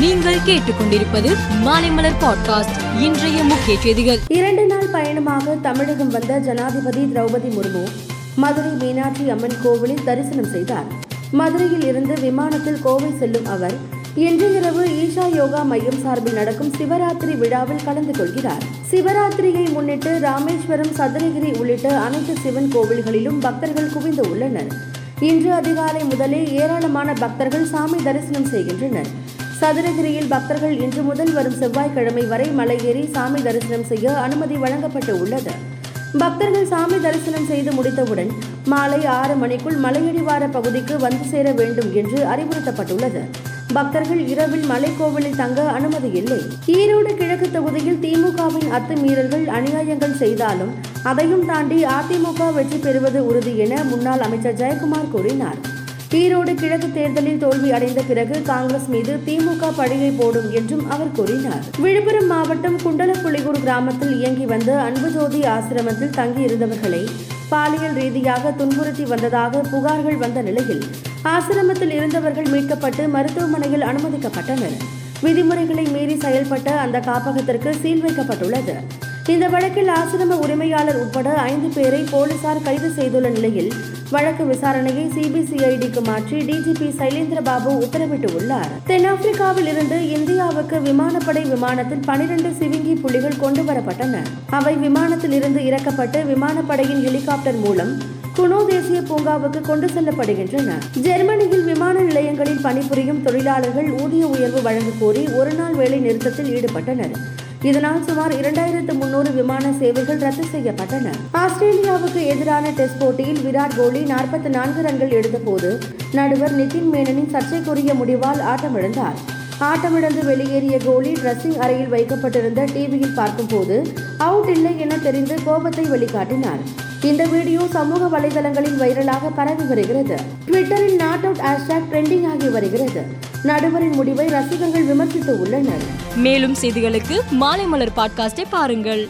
நீங்கள் கேட்டுக்கொண்டிருப்பது மாலைமலர் பாட்காஸ்ட் இன்றைய முக்கிய செய்திகள். இரண்டு நாள் பயணமாக தமிழகம் வந்த ஜனாதிபதி திரௌபதி முர்மு மதுரை மீனாட்சி அம்மன் கோவிலில் தரிசனம் செய்தார். மதுரையில் இருந்து விமானத்தில் கோவை செல்லும் அவர் இன்று இரவு ஈஷா யோகா மையம் சார்பில் நடக்கும் சிவராத்திரி விழாவில் கலந்து கொள்கிறார். சிவராத்திரியை முன்னிட்டு ராமேஸ்வரம் சதுரகிரி உள்ளிட்ட அனைத்து சிவன் கோவில்களிலும் பக்தர்கள் குவிந்து உள்ளனர். இன்று அதிகாலை முதலே ஏராளமான பக்தர்கள் சாமி தரிசனம் செய்கின்றனர். சதுரகிரியில் பக்தர்கள் இன்று முதல் வரும் செவ்வாய்க்கிழமை வரை மலையேறி சாமி தரிசனம் செய்ய அனுமதி வழங்கப்பட்டு உள்ளது பக்தர்கள் சாமி தரிசனம் செய்து முடித்தவுடன் மாலை ஆறு மணிக்குள் மலையடிவார பகுதிக்கு வந்து சேர வேண்டும் என்று அறிவுறுத்தப்பட்டுள்ளது. பக்தர்கள் இரவில் மலைக்கோவிலில் தங்க அனுமதி இல்லை. ஈரோடு கிழக்கு தொகுதியில் திமுகவின் அத்துமீறல்கள் அநியாயங்கள் செய்தாலும் அதையும் தாண்டி அதிமுக வெற்றி பெறுவது உறுதி என முன்னாள் அமைச்சர் ஜெயக்குமார் கூறினார். ஈரோடு கிழக்கு தேர்தலில் தோல்வி அடைந்த பிறகு காங்கிரஸ் மீது திமுக பழியை போடும் என்றும் அவர் கூறினார். விழுப்புரம் மாவட்டம் குண்டலப்புலிகூர் கிராமத்தில் இயங்கி வந்த அன்புஜோதி ஆசிரமத்தில் தங்கியிருந்தவர்களை பாலியல் ரீதியாக துன்புறுத்தி வந்ததாக புகார்கள் வந்த நிலையில் ஆசிரமத்தில் இருந்தவர்கள் மீட்கப்பட்டு மருத்துவமனையில் அனுமதிக்கப்பட்டனர். விதிமுறைகளை மீறி செயல்பட்ட அந்த காப்பகத்திற்கு சீல் வைக்கப்பட்டுள்ளது. இந்த வழக்கில் ஆசிரம உரிமையாளர் உட்பட ஐந்து பேரை போலீசார் கைது செய்துள்ள நிலையில் வழக்கு விசாரணையை சிபிசிஐடிக்கு மாற்றி டிஜிபி சைலேந்திர பாபு உத்தரவிட்டுள்ளார் தென்னாப்பிரிக்காவில் இருந்து இந்தியாவுக்கு விமானப்படை விமானத்தில் பனிரெண்டு சிவிங்கி புலிகள் கொண்டு வரப்பட்டன. அவை விமானத்தில் இருந்து இறக்கப்பட்டு விமானப்படையின் ஹெலிகாப்டர் மூலம் குனோ தேசிய பூங்காவுக்கு கொண்டு செல்லப்படுகின்றன. ஜெர்மனியில் விமான நிலையங்களில் பணிபுரியும் தொழிலாளர்கள் ஊதிய உயர்வு வழங்க கோரி ஒருநாள் வேலை நிறுத்தத்தில் ஈடுபட்டனர். இதனால் சுமார் இரண்டாயிரத்து முன்னூறு விமான சேவைகள் ரத்து செய்யப்பட்டன. ஆஸ்திரேலியாவுக்கு எதிரான டெஸ்ட் போட்டியில் விராட் கோலி நாற்பத்தி நான்கு ரன்கள் எடுத்தபோது நடுவர் நிதின் மேனனின் சர்ச்சைக்குரிய முடிவால் ஆட்டமிழந்தார். ஆட்டமிழந்து வெளியேறிய கோலி ட்ரெஸ்ஸிங் அறையில் வைக்கப்பட்டிருந்த டிவியில் பார்க்கும்போது அவுட் இல்லை என தெரிந்து கோபத்தை வெளிக்காட்டினார் இந்த வீடியோ சமூக வலைதளங்களில் வைரலாக பரவி வருகிறது. ட்விட்டரில் நாட் அவுட் ஹேஷ்டாக் ட்ரெண்டிங் ஆகி வருகிறது. நடுவரின் முடிவை ரசிகர்கள் விமர்சித்து உள்ளனர். மேலும் செய்திகளுக்கு மாலை மலர் பாட்காஸ்டை பாருங்கள்.